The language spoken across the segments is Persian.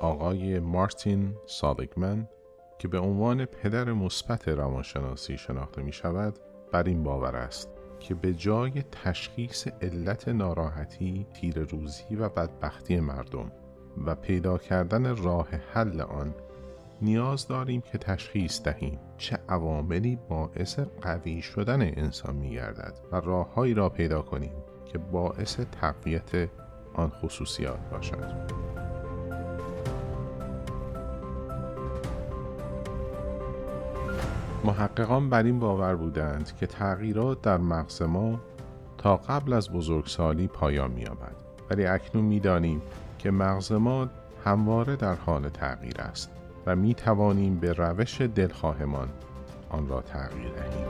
آقای مارتین سالیگمن که به عنوان پدر مثبت روانشناسی شناخته می شود بر این باور است که به جای تشخیص علت ناراحتی، تیر روزی و بدبختی مردم و پیدا کردن راه حل آن نیاز داریم که تشخیص دهیم چه عواملی باعث قوی شدن انسان می گردد و راههایی را پیدا کنیم که باعث تقویت آن خصوصیات باشد. محققان بر این باور بودند که تغییرات در مغز ما تا قبل از بزرگسالی پایان می‌یابد ولی اکنون می‌دانیم که مغز ما همواره در حال تغییر است و می توانیم به روش دلخواهمان آن را تغییر دهیم.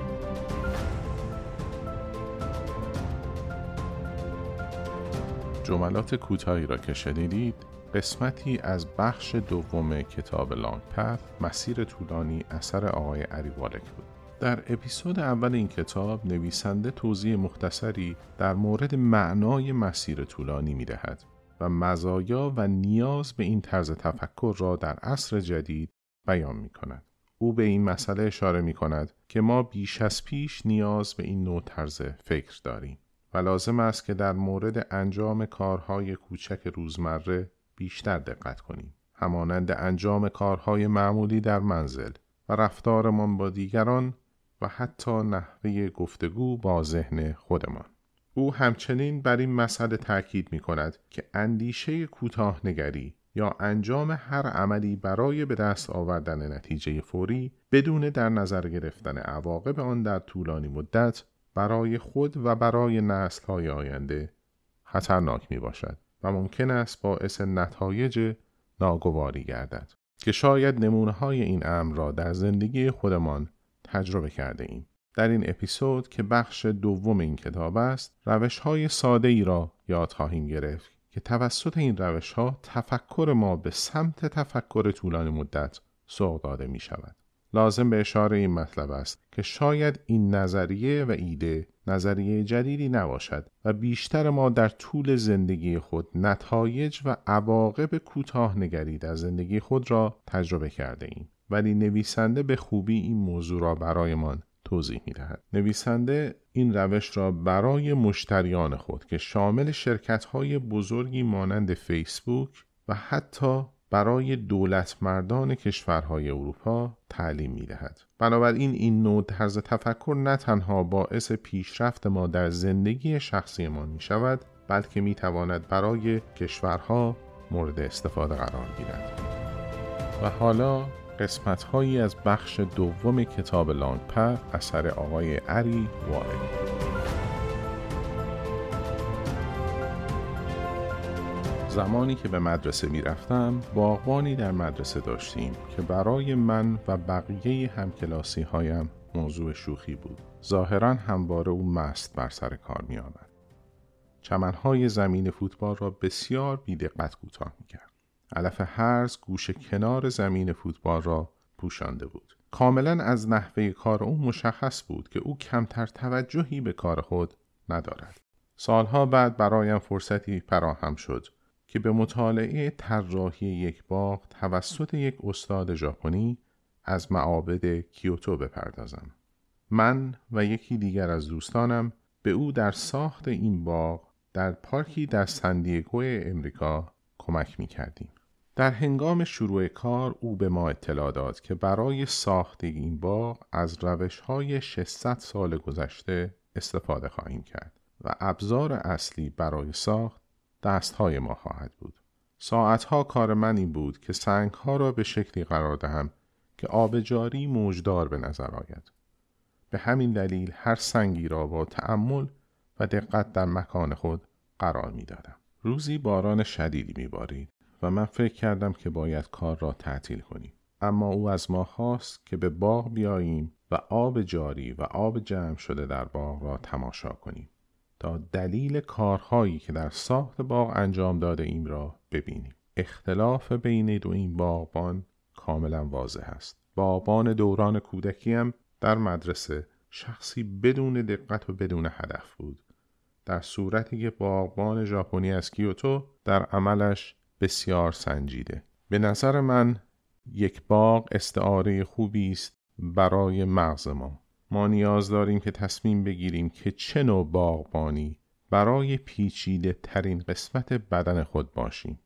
جملات کوتاهی را که شنیدید قسمتی از بخش دوم کتاب لانگ پث مسیر طولانی اثر آقای علی والک بود در اپیزود اول این کتاب نویسنده توضیح مختصری در مورد معنای مسیر طولانی می دهد و مزایا و نیاز به این طرز تفکر را در عصر جدید بیان می کند. او به این مسئله اشاره می کند که ما بیش از پیش نیاز به این نوع طرز فکر داریم و لازم است که در مورد انجام کارهای کوچک روزمره بیشتر دقت کنیم. همانند انجام کارهای معمولی در منزل و رفتارمان با دیگران و حتی نحوه گفتگو با ذهن خودمان. او همچنین بر این مسئله تاکید می کند که اندیشه کوتاه نگری یا انجام هر عملی برای به دست آوردن نتیجه فوری بدون در نظر گرفتن عواقب آن در طولانی مدت برای خود و برای نسل های آینده خطرناک می باشد و ممکن است باعث نتایج ناگواری گردد که شاید نمونه های این امر را در زندگی خودمان تجربه کرده ایم. در این اپیزود که بخش دوم این کتاب است روش های ساده ای را یاد خواهیم گرفت که توسط این روش ها تفکر ما به سمت تفکر طولانی مدت سوق داده می شود. لازم به اشاره این مطلب است که شاید این نظریه و ایده نظریه جدیدی نباشد و بیشتر ما در طول زندگی خود نتایج و عواقب کوتاه نگری در زندگی خود را تجربه کرده ایم. ولی نویسنده به خوبی این موضوع را برایمان توضیح می دهد. نویسنده این روش را برای مشتریان خود که شامل شرکت های بزرگی مانند فیسبوک و حتی برای دولت مردان کشورهای اروپا تعلیم می دهد. بنابراین این نوع طرز تفکر نه تنها باعث پیشرفت ما در زندگی شخصیمان می شود بلکه می تواند برای کشورها مورد استفاده قرار گیرد. و حالا قسمت هایی از بخش دوم کتاب لانگ پر اثر آقای اری وارد زمانی که به مدرسه می رفتم باغبانی در مدرسه داشتیم که برای من و بقیه همکلاسی هایم موضوع شوخی بود. ظاهرا همواره او مست بر سر کار می آمد چمنهای زمین فوتبال را بسیار بیدقت کوتاه می کرد علف هرز گوش کنار زمین فوتبال را پوشانده بود. کاملا از نحوه کار او مشخص بود که او کمتر توجهی به کار خود ندارد. سالها بعد برایم فرصتی فراهم شد. که به مطالعه طراحی یک باغ توسط یک استاد ژاپنی از معابد کیوتو بپردازم من و یکی دیگر از دوستانم به او در ساخت این باغ در پارکی در سندیگو امریکا کمک می کردیم. در هنگام شروع کار او به ما اطلاع داد که برای ساخت این باغ از روش های 600 سال گذشته استفاده خواهیم کرد و ابزار اصلی برای ساخت دستهای ما خواهد بود. ساعتها کار من این بود که سنگها را به شکلی قرار دهم که آب جاری موجدار به نظر آید. به همین دلیل هر سنگی را با تأمل و دقت در مکان خود قرار می دادم. روزی باران شدیدی می بارید و من فکر کردم که باید کار را تعطیل کنیم. اما او از ما خواست که به باغ بیاییم و آب جاری و آب جمع شده در باغ را تماشا کنیم. تا دلیل کارهایی که در ساخت باغ انجام داده ایم را ببینیم. اختلاف بین دو این باغبان کاملا واضح است. باغبان دوران کودکیم در مدرسه شخصی بدون دقت و بدون هدف بود. در صورتی که باغبان ژاپنی از کیوتو در عملش بسیار سنجیده. به نظر من یک باغ استعاره خوبی است برای مغز ما. ما نیاز داریم که تصمیم بگیریم که چه نوع باغبانی برای پیچیده ترین قسمت بدن خود باشیم.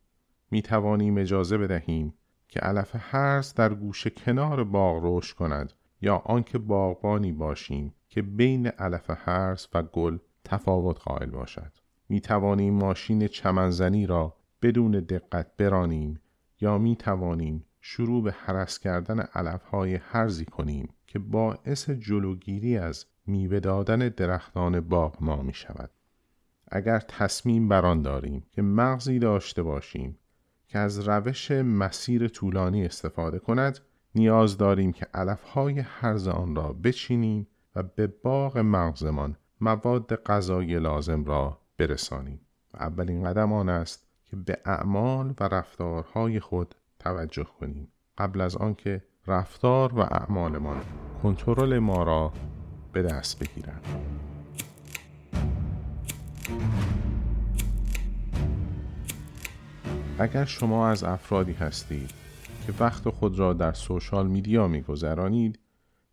می توانیم اجازه بدهیم که علف هرز در گوشه کنار باغ رشد کند یا آنکه باغبانی باشیم که بین علف هرز و گل تفاوت قائل باشد. می توانیم ماشین چمنزنی را بدون دقت برانیم یا می توانیم شروع به حرس کردن علفهای هرزی کنیم. که باعث جلوگیری از میوه دادن درختان باغ ما می شود. اگر تصمیم بران داریم که مغزی داشته باشیم که از روش مسیر طولانی استفاده کند نیاز داریم که علفهای هرز آن را بچینیم و به باغ مغزمان مواد غذایی لازم را برسانیم و اولین قدم آن است که به اعمال و رفتارهای خود توجه کنیم قبل از آنکه رفتار و اعمالمان کنترل ما را به دست بگیرند اگر شما از افرادی هستید که وقت خود را در سوشال میدیا میگذرانید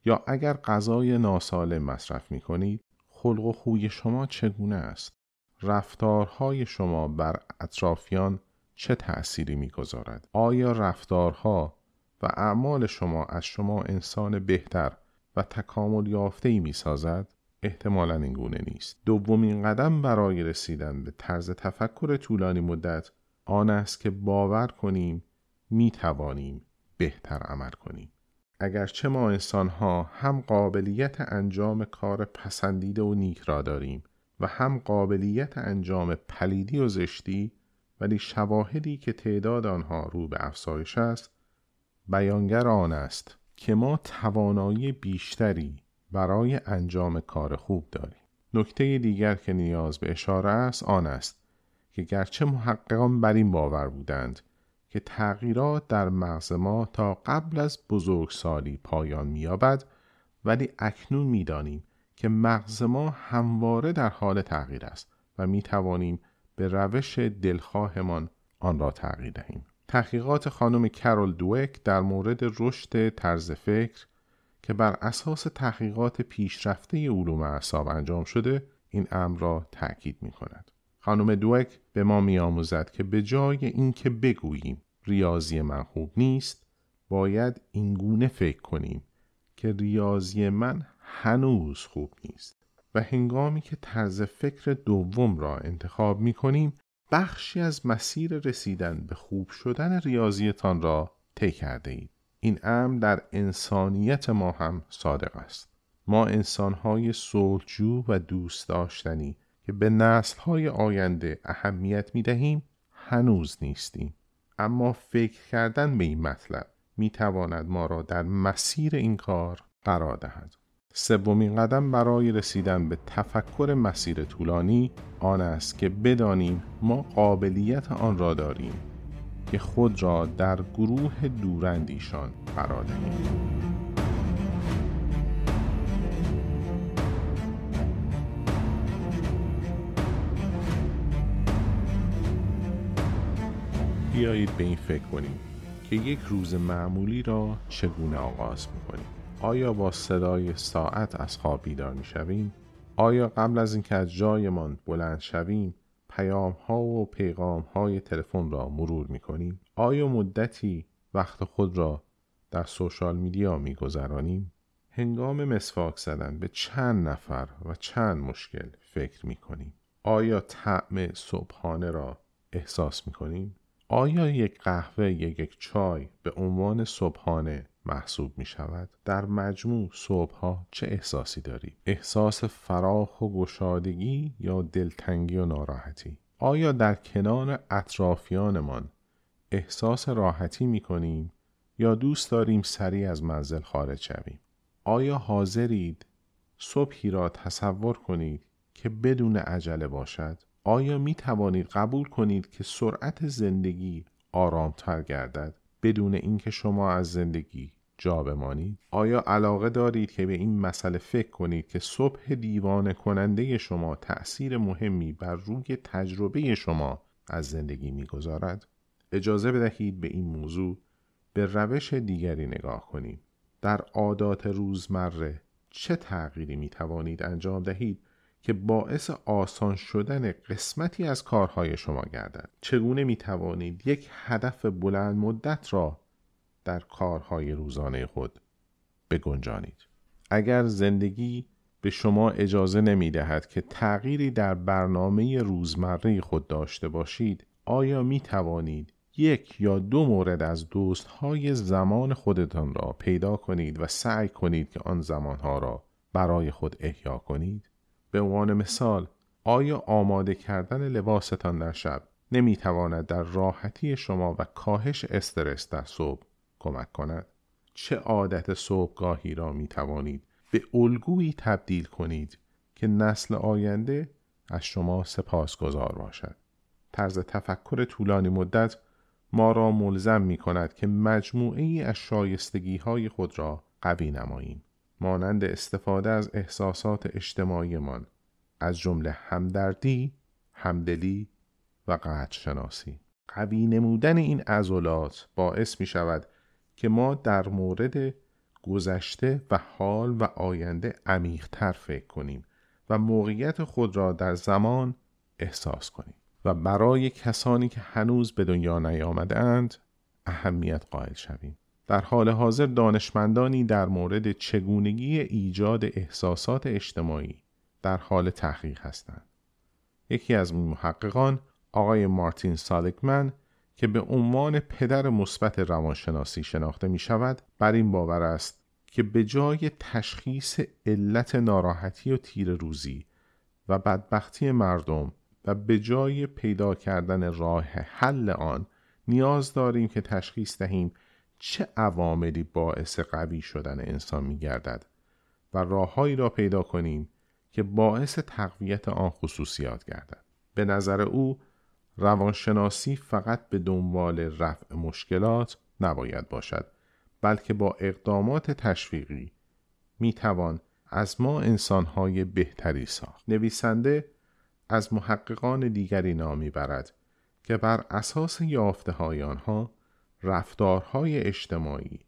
یا اگر غذای ناسالم مصرف می کنید خلق و خوی شما چگونه است؟ رفتارهای شما بر اطرافیان چه تأثیری می‌گذارد؟ آیا رفتارها و اعمال شما از شما انسان بهتر و تکامل یافته ای می سازد؟ احتمالا این گونه نیست. دومین قدم برای رسیدن به طرز تفکر طولانی مدت آن است که باور کنیم می توانیم بهتر عمل کنیم. اگرچه ما انسان ها هم قابلیت انجام کار پسندیده و نیک را داریم و هم قابلیت انجام پلیدی و زشتی ولی شواهدی که تعداد آنها رو به افزایش است بیانگر آن است که ما توانایی بیشتری برای انجام کار خوب داریم نکته دیگر که نیاز به اشاره است آن است که گرچه محققان بر این باور بودند که تغییرات در مغز ما تا قبل از بزرگسالی پایان مییابد ولی اکنون می‌دانیم که مغز ما همواره در حال تغییر است و می توانیم به روش دلخواهمان آن را تغییر دهیم. تحقیقات خانم کرول دوک در مورد رشد طرز فکر که بر اساس تحقیقات پیشرفته علوم اعصاب انجام شده این امر را تأکید می کند. خانم دوک به ما می آموزد که به جای اینکه بگوییم ریاضی من خوب نیست باید اینگونه فکر کنیم که ریاضی من هنوز خوب نیست و هنگامی که طرز فکر دوم را انتخاب می کنیم بخشی از مسیر رسیدن به خوب شدن ریاضیتان را طی کرده اید. این امر در انسانیت ما هم صادق است. ما انسانهای صلحجو و دوست داشتنی که به نسلهای آینده اهمیت می دهیم هنوز نیستیم. اما فکر کردن به این مطلب می تواند ما را در مسیر این کار قرار دهد. سومین قدم برای رسیدن به تفکر مسیر طولانی آن است که بدانیم ما قابلیت آن را داریم که خود را در گروه دورندیشان قرار دهیم. بیایید به این فکر کنیم که یک روز معمولی را چگونه آغاز می‌کنیم آیا با صدای ساعت از خواب بیدار می شویم؟ آیا قبل از اینکه از جایمان بلند شویم پیام ها و پیغام های تلفن را مرور می کنیم؟ آیا مدتی وقت خود را در سوشال میدیا می گذرانیم؟ هنگام مسواک زدن به چند نفر و چند مشکل فکر می کنیم؟ آیا طعم صبحانه را احساس می کنیم؟ آیا یک قهوه یا یک چای به عنوان صبحانه محسوب می شود در مجموع صبح ها چه احساسی دارید؟ احساس فراخ و گشادگی یا دلتنگی و ناراحتی؟ آیا در کنار اطرافیانمان احساس راحتی می کنیم یا دوست داریم سریع از منزل خارج شویم؟ آیا حاضرید صبحی را تصور کنید که بدون عجله باشد؟ آیا می توانید قبول کنید که سرعت زندگی آرامتر گردد؟ بدون اینکه شما از زندگی جا بمانید. آیا علاقه دارید که به این مسئله فکر کنید که صبح دیوانه کننده شما تأثیر مهمی بر روی تجربه شما از زندگی می‌گذارد؟ اجازه بدهید به این موضوع به روش دیگری نگاه کنیم. در عادات روزمره چه تغییری می توانید انجام دهید؟ که باعث آسان شدن قسمتی از کارهای شما گردد چگونه می توانید یک هدف بلند مدت را در کارهای روزانه خود بگنجانید اگر زندگی به شما اجازه نمی دهد که تغییری در برنامه روزمره خود داشته باشید آیا می توانید یک یا دو مورد از دوست های زمان خودتان را پیدا کنید و سعی کنید که آن زمانها را برای خود احیا کنید؟ به عنوان مثال آیا آماده کردن لباستان در شب نمی تواند در راحتی شما و کاهش استرس در صبح کمک کند؟ چه عادت صبحگاهی را می توانید به الگویی تبدیل کنید که نسل آینده از شما سپاسگزار باشد؟ طرز تفکر طولانی مدت ما را ملزم می کند که مجموعه ای از شایستگی های خود را قوی نماییم. مانند استفاده از احساسات اجتماعیمان از جمله همدردی، همدلی و شناسی. قوی نمودن این عضلات باعث می شود که ما در مورد گذشته و حال و آینده عمیقتر فکر کنیم و موقعیت خود را در زمان احساس کنیم و برای کسانی که هنوز به دنیا نیامدند اهمیت قائل شویم. در حال حاضر دانشمندانی در مورد چگونگی ایجاد احساسات اجتماعی در حال تحقیق هستند. یکی از محققان آقای مارتین سالکمن که به عنوان پدر مثبت روانشناسی شناخته می شود بر این باور است که به جای تشخیص علت ناراحتی و تیر روزی و بدبختی مردم و به جای پیدا کردن راه حل آن نیاز داریم که تشخیص دهیم چه عواملی باعث قوی شدن انسان می گردد و راههایی را پیدا کنیم که باعث تقویت آن خصوصیات گردد. به نظر او روانشناسی فقط به دنبال رفع مشکلات نباید باشد بلکه با اقدامات تشویقی می توان از ما انسانهای بهتری ساخت. نویسنده از محققان دیگری نامی برد که بر اساس یافته های آنها رفتارهای اجتماعی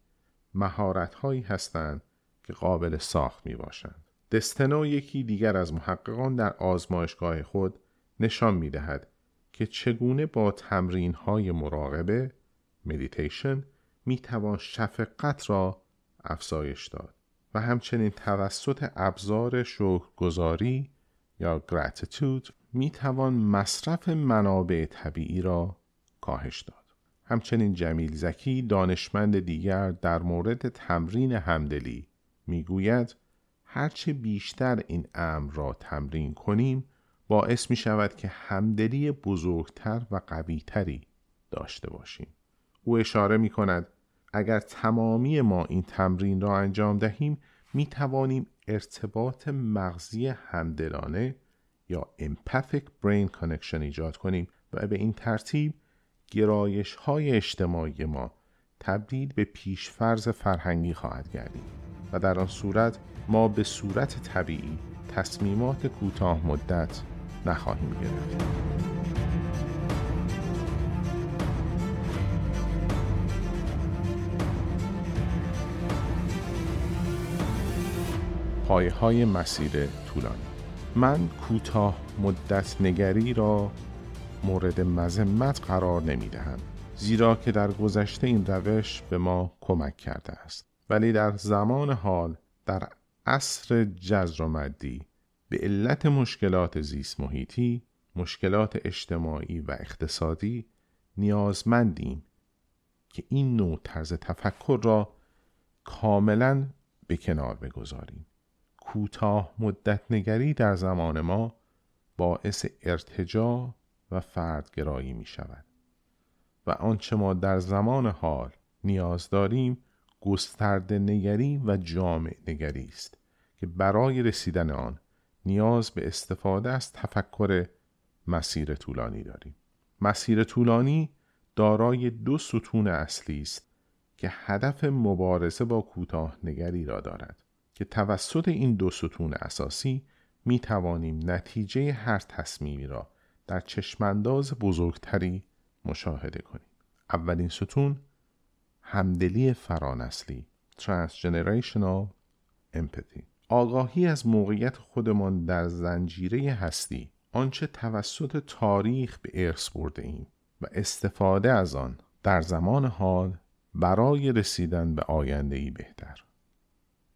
مهارتهایی هستند که قابل ساخت می باشند. دستنو یکی دیگر از محققان در آزمایشگاه خود نشان می دهد که چگونه با تمرین های مراقبه مدیتیشن می توان شفقت را افزایش داد و همچنین توسط ابزار شکرگزاری یا گراتیتود می توان مصرف منابع طبیعی را کاهش داد. همچنین جمیل زکی دانشمند دیگر در مورد تمرین همدلی می‌گوید هرچه بیشتر این امر را تمرین کنیم باعث می شود که همدلی بزرگتر و قویتری داشته باشیم. او اشاره می کند اگر تمامی ما این تمرین را انجام دهیم می توانیم ارتباط مغزی همدلانه یا empathic brain connection ایجاد کنیم و به این ترتیب گرایش های اجتماعی ما تبدیل به پیشفرز فرهنگی خواهد گردید و در آن صورت ما به صورت طبیعی تصمیمات کوتاه مدت نخواهیم گرفت. پایه های مسیر طولانی من کوتاه مدت نگری را مورد مذمت قرار نمی دهم زیرا که در گذشته این روش به ما کمک کرده است. ولی در زمان حال در عصر جزر و مدی به علت مشکلات زیست محیطی مشکلات اجتماعی و اقتصادی نیازمندیم که این نوع طرز تفکر را کاملا به کنار بگذاریم. کوتاه مدت نگری در زمان ما باعث ارتجا و فردگرایی می شود. و آنچه ما در زمان حال نیاز داریم گسترده نگری و جامع نگری است که برای رسیدن آن نیاز به استفاده از تفکر مسیر طولانی داریم. مسیر طولانی دارای دو ستون اصلی است که هدف مبارزه با کوتاه نگری را دارد که توسط این دو ستون اساسی می توانیم نتیجه هر تصمیمی را در چشمانداز بزرگتری مشاهده کنیم. اولین ستون همدلی فرانسلی Transgenerational Empathy. آگاهی از موقعیت خودمان در زنجیره هستی آنچه توسط تاریخ به ارث برده ایم و استفاده از آن در زمان حال برای رسیدن به آینده ای بهتر.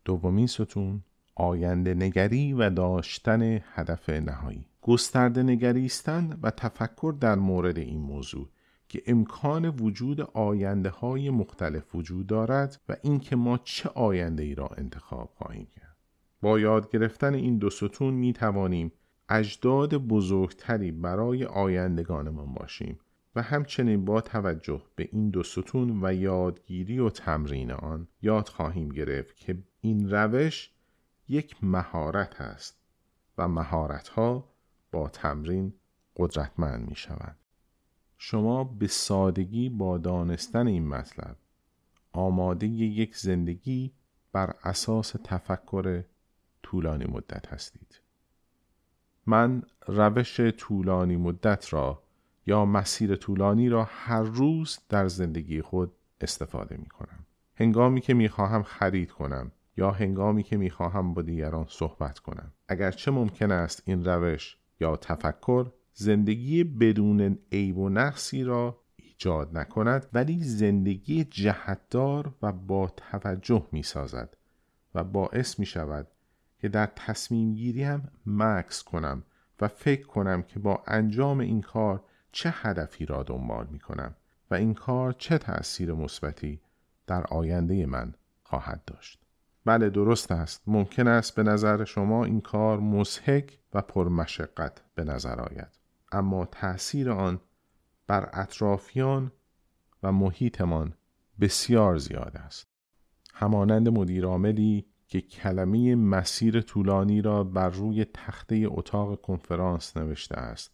دومین ستون آینده نگری و داشتن هدف نهایی. گسترده نگریستن و تفکر در مورد این موضوع که امکان وجود آینده های مختلف وجود دارد و اینکه ما چه آینده ای را انتخاب خواهیم کرد. با یاد گرفتن این دو ستون می توانیم اجداد بزرگتری برای آیندگانمان باشیم و همچنین با توجه به این دو ستون و یادگیری و تمرین آن یاد خواهیم گرفت که این روش یک مهارت است و مهارت ها تمرین قدرتمند می شوند. شما به سادگی با دانستن این مطلب آماده یک زندگی بر اساس تفکر طولانی مدت هستید. من روش طولانی مدت را یا مسیر طولانی را هر روز در زندگی خود استفاده می کنم. هنگامی که می خواهم خرید کنم یا هنگامی که می خواهم با دیگران صحبت کنم. اگرچه ممکن است این روش یا تفکر زندگی بدون عیب و نقصی را ایجاد نکند ولی زندگی جهتدار و با توجه می سازد و باعث می شود که در تصمیم گیری هم مکس کنم و فکر کنم که با انجام این کار چه هدفی را دنبال می کنم و این کار چه تأثیر مثبتی در آینده من خواهد داشت. بله درست است. ممکن است به نظر شما این کار مسحک و پرمشقت به نظر آید. اما تأثیر آن بر اطرافیان و محیطمان بسیار زیاد است. همانند مدیرعاملی که کلمه مسیر طولانی را بر روی تخته اتاق کنفرانس نوشته است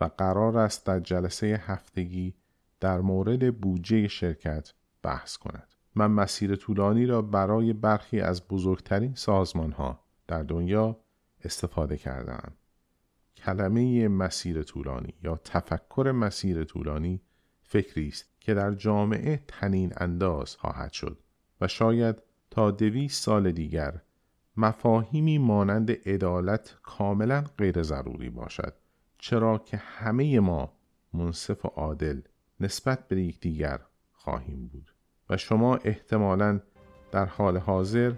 و قرار است در جلسه هفتگی در مورد بودجه شرکت بحث کند. من مسیر طولانی را برای برخی از بزرگترین سازمان ها در دنیا استفاده کردم. کلمه مسیر طولانی یا تفکر مسیر طولانی فکری است که در جامعه تنین انداز خواهد شد و شاید تا دویست سال دیگر مفاهیمی مانند عدالت کاملا غیر ضروری باشد چرا که همه ما منصف و عادل نسبت به یکدیگر خواهیم بود شما احتمالا در حال حاضر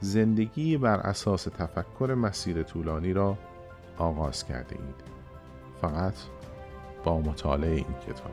زندگی بر اساس تفکر مسیر طولانی را آغاز کرده اید. فقط با مطالعه این کتاب.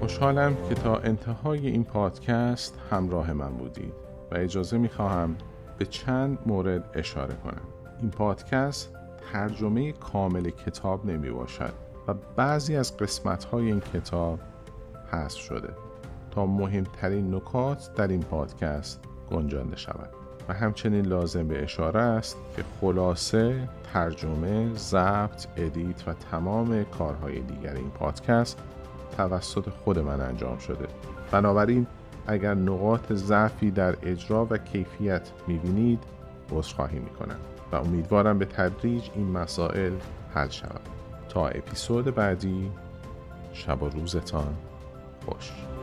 خوشحالم که تا انتهای این پادکست همراه من بودید. اجازه می خواهم به چند مورد اشاره کنم. این پادکست ترجمه کامل کتاب نمی باشد و بعضی از قسمت های این کتاب حذف شده تا مهمترین نکات در این پادکست گنجانده شود. و همچنین لازم به اشاره است که خلاصه، ترجمه، ضبط، ادیت و تمام کارهای دیگر این پادکست توسط خود من انجام شده. بنابراین اگر نقاط ضعفی در اجرا و کیفیت می‌بینید عذرخواهی می‌کنم و امیدوارم به تدریج این مسائل حل شود. تا اپیزود بعدی شب و روزتان خوش.